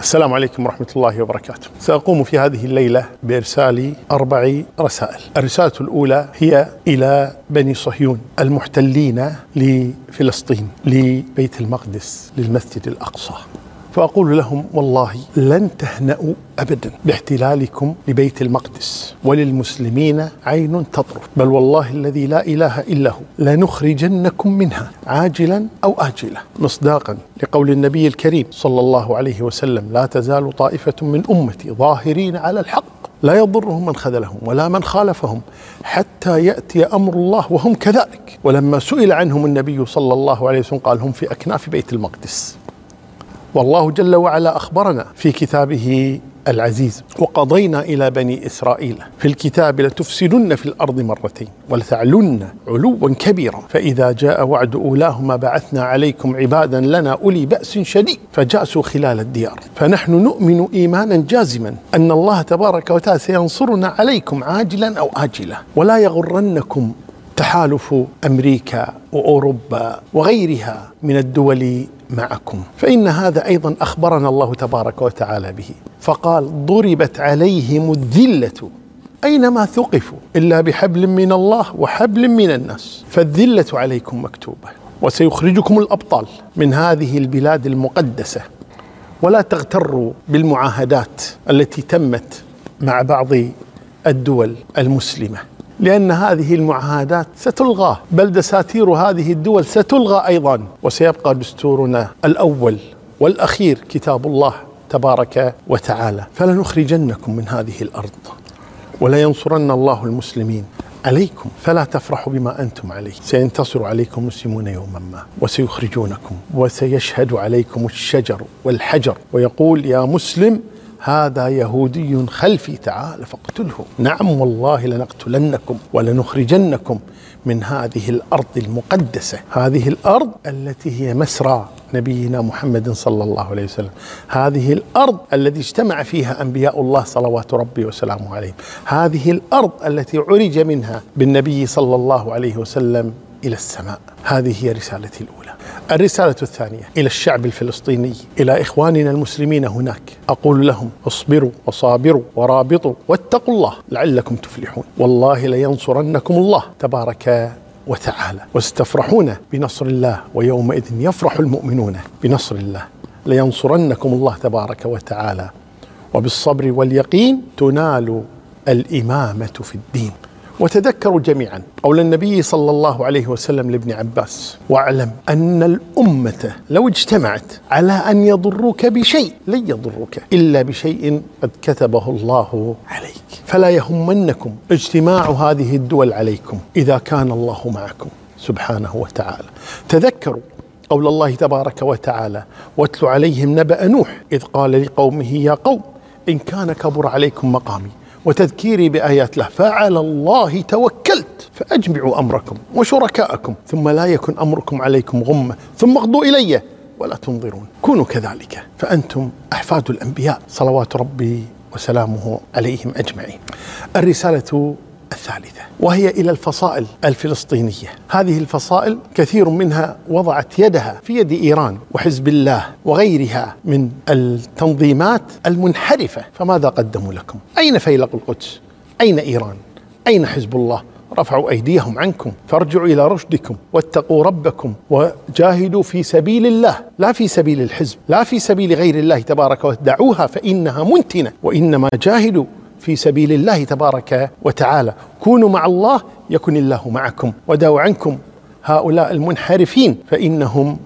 السلام عليكم ورحمة الله وبركاته. سأقوم في هذه الليلة بإرسال أربع رسائل. الرسالة الأولى هي إلى بني صهيون المحتلين لفلسطين، لبيت المقدس، للمسجد الأقصى. فأقول لهم والله لن تهنأوا أبدا باحتلالكم لبيت المقدس وللمسلمين عين تطرف بل والله الذي لا إله إلا هو لنخرجنكم منها عاجلا أو آجلا. مصداقا لقول النبي الكريم صلى الله عليه وسلم لا تزال طائفة من أمتي ظاهرين على الحق لا يضرهم من خذلهم ولا من خالفهم حتى يأتي أمر الله وهم كذلك. ولما سئل عنهم النبي صلى الله عليه وسلم قال هم في أكناف بيت المقدس. والله جل وعلا أخبرنا في كتابه العزيز وقضينا إلى بني إسرائيل. في الكتاب لتفسدن في الأرض مرتين ولتعلن علوا كبيرا. فإذا جاء وعد أولاهما بعثنا عليكم عبادا لنا أولي بأس شديد فجاسوا خلال الديار. فنحن نؤمن ايمانا جازما أن الله تبارك وتعالى سينصرنا عليكم عاجلا أو اجلا. ولا يغرنكم تحالف أمريكا وأوروبا وغيرها من الدول معكم. فإن هذا أيضا أخبرنا الله تبارك وتعالى به. فقال ضربت عليهم الذلة. أينما ثقفوا إلا بحبل من الله وحبل من الناس. فالذلة عليكم مكتوبة وسيخرجكم الأبطال من هذه البلاد المقدسة. ولا تغتروا بالمعاهدات التي تمت مع بعض الدول المسلمة. لأن هذه المعاهدات ستلغى بل دساتير هذه الدول ستلغى أيضا. وسيبقى دستورنا الأول والأخير كتاب الله تبارك وتعالى. فلنخرجنكم من هذه الأرض. ولا ينصرن الله المسلمين. عليكم. فلا تفرحوا بما أنتم عليه. سينتصر عليكم المسلمون يوما ما. وسيخرجونكم. وسيشهد عليكم الشجر والحجر. ويقول يا مسلم هذا يهودي خلفي تعال فاقتله. نعم والله لنقتلنكم ولنخرجنكم من هذه الأرض المقدسة. هذه الأرض التي هي مسرى نبينا محمد صلى الله عليه وسلم. هذه الأرض التي اجتمع فيها أنبياء الله صلوات ربي وسلامه عليهم. هذه الأرض التي عرج منها بالنبي صلى الله عليه وسلم إلى السماء. هذه هي رسالتي الأولى. الرسالة الثانية إلى الشعب الفلسطيني إلى إخواننا المسلمين هناك. أقول لهم اصبروا وصابروا ورابطوا واتقوا الله لعلكم تفلحون. والله لينصرنكم الله تبارك وتعالى. وستفرحون بنصر الله ويومئذ يفرح المؤمنون بنصر الله. لينصرنكم الله تبارك وتعالى. وبالصبر واليقين تنال الإمامة في الدين. وتذكروا جميعا قول النبي صلى الله عليه وسلم لابن عباس واعلم أن الأمة لو اجتمعت على أن يضروك بشيء لن يضروك إلا بشيء قد كتبه الله عليك. فلا يهمنكم اجتماع هذه الدول عليكم إذا كان الله معكم سبحانه وتعالى. تذكروا قول الله تبارك وتعالى واتل عليهم نبأ نوح إذ قال لقومه يا قوم إن كان كبر عليكم مقامي وتذكيري بآيات الله فعلى الله توكلت فأجمعوا أمركم وشركاءكم ثم لا يكن أمركم عليكم غمة ثم اغضوا إلي ولا تنظرون. كونوا كذلك فأنتم أحفاد الأنبياء. صلوات ربي وسلامه عليهم أجمعين. الرسالة الثالثة وهي إلى الفصائل الفلسطينية. هذه الفصائل كثير منها وضعت يدها في يد إيران وحزب الله وغيرها من التنظيمات المنحرفة. فماذا قدموا لكم؟ أين فيلق القدس؟ أين إيران؟ أين حزب الله؟ رفعوا أيديهم عنكم فارجعوا إلى رشدكم واتقوا ربكم وجاهدوا في سبيل الله. لا في سبيل الحزب لا في سبيل غير الله تبارك وتعالى. دعوها فإنها منتنة وإنما جاهدوا في سبيل الله تبارك وتعالى. كونوا مع الله يكن الله معكم ودعوا عنكم. هؤلاء المنحرفين فإنهم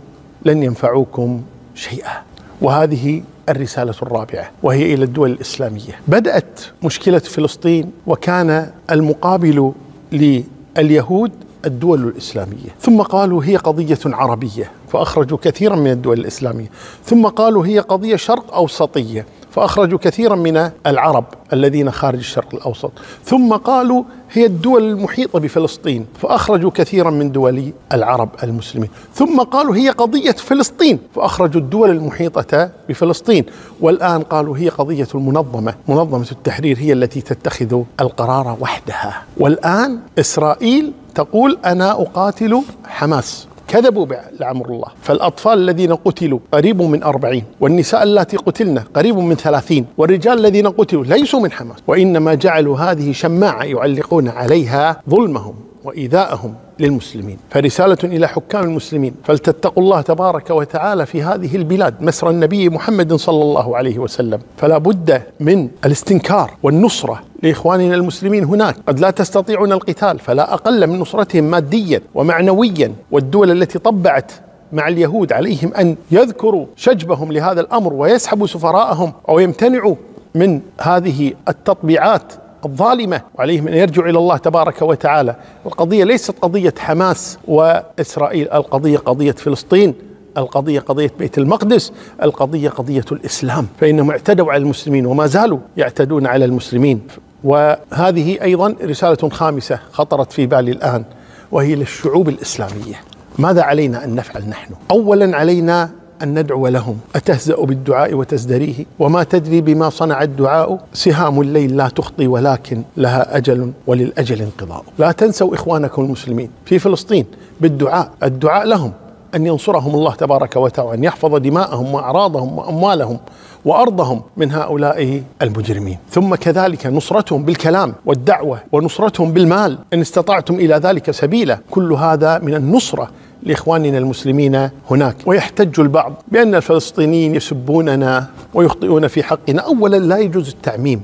لن ينفعوكم شيئا. وهذه الرسالة الرابعة وهي إلى الدول الإسلامية. بدأت مشكلة فلسطين وكان المقابل لليهود الدول الإسلامية. ثم قالوا هي قضية عربية فأخرجوا كثيرا من الدول الإسلامية. ثم قالوا هي قضية شرق أوسطية. فأخرجوا كثيرا من العرب الذين خارج الشرق الأوسط. ثم قالوا هي الدول المحيطة بفلسطين. فأخرجوا كثيرا من دول العرب المسلمين. ثم قالوا هي قضية فلسطين. فأخرجوا الدول المحيطة بفلسطين. والآن قالوا هي قضية المنظمة. منظمة التحرير هي التي تتخذ القرار وحدها. والآن إسرائيل تقول أنا أقاتل حماس. كذبوا لعمر الله. فالأطفال الذين قتلوا قريب من أربعين والنساء اللاتي قتلن قريب من ثلاثين والرجال الذين قتلوا ليسوا من حماس وإنما جعلوا هذه شماعة يعلقون عليها ظلمهم. وإيذاءهم للمسلمين فرسالة إلى حكام المسلمين فلتتقوا الله تبارك وتعالى في هذه البلاد مسرى النبي محمد صلى الله عليه وسلم فلا بد من الاستنكار والنصرة لإخواننا المسلمين هناك قد لا تستطيعون القتال فلا أقل من نصرتهم ماديا ومعنويا والدول التي طبعت مع اليهود عليهم أن يذكروا شجبهم لهذا الأمر ويسحبوا سفراءهم أو يمتنعوا من هذه التطبيعات الظالمه وعليهم ان يرجعوا إلى الله تبارك وتعالى، القضية ليست قضية حماس وإسرائيل، القضية قضية فلسطين، القضية قضية بيت المقدس، القضية قضية الإسلام، فإنهم اعتدوا على المسلمين وما زالوا يعتدون على المسلمين، وهذه أيضا رسالة خامسة خطرت في بالي الآن وهي للشعوب الإسلامية. ماذا علينا أن نفعل نحن؟ اولا علينا أن ندعو لهم. أتهزأ بالدعاء وتزدريه؟ وما تدري بما صنع الدعاء؟ سهام الليل لا تخطي ولكن لها أجل وللأجل انقضاء. لا تنسوا إخوانكم المسلمين في فلسطين بالدعاء. الدعاء لهم أن ينصرهم الله تبارك وتعالى وأن يحفظ دماءهم وأعراضهم وأموالهم وأرضهم من هؤلاء المجرمين، ثم كذلك نصرتهم بالكلام والدعوة ونصرتهم بالمال. إن استطعتم إلى ذلك سبيلا، كل هذا من النصرة لإخواننا المسلمين هناك. ويحتج البعض بأن الفلسطينيين يسبوننا ويخطئون في حقنا. اولا لا يجوز التعميم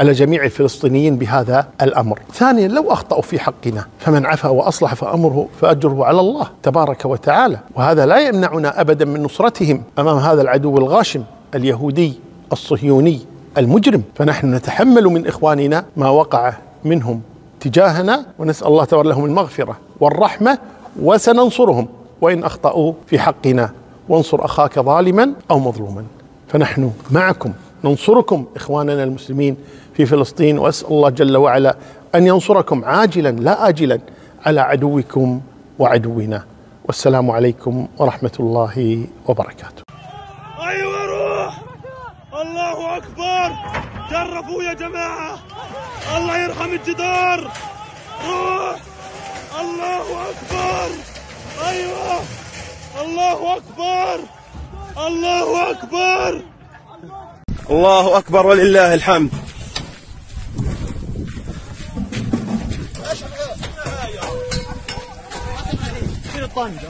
على جميع الفلسطينيين بهذا الأمر. ثانيا لو أخطأوا في حقنا فمن عفا وأصلح فأمره فأجره على الله تبارك وتعالى، وهذا لا يمنعنا ابدا من نصرتهم أمام هذا العدو الغاشم اليهودي الصهيوني المجرم، فنحن نتحمل من إخواننا ما وقع منهم تجاهنا. ونسأل الله تبارك لهم المغفرة والرحمة وسننصرهم وإن أخطأوا في حقنا وانصر أخاك ظالما أو مظلوما. فنحن معكم ننصركم إخواننا المسلمين في فلسطين وأسأل الله جل وعلا أن ينصركم عاجلا لا اجلا على عدوكم وعدونا. والسلام عليكم ورحمة الله وبركاته. أيوه روح. الله أكبر. جرفوا يا جماعة. الله يرحم الجدار. روح. الله أكبر. أيوة. الله أكبر. الله أكبر. الله أكبر ولله الحمد. الطنجة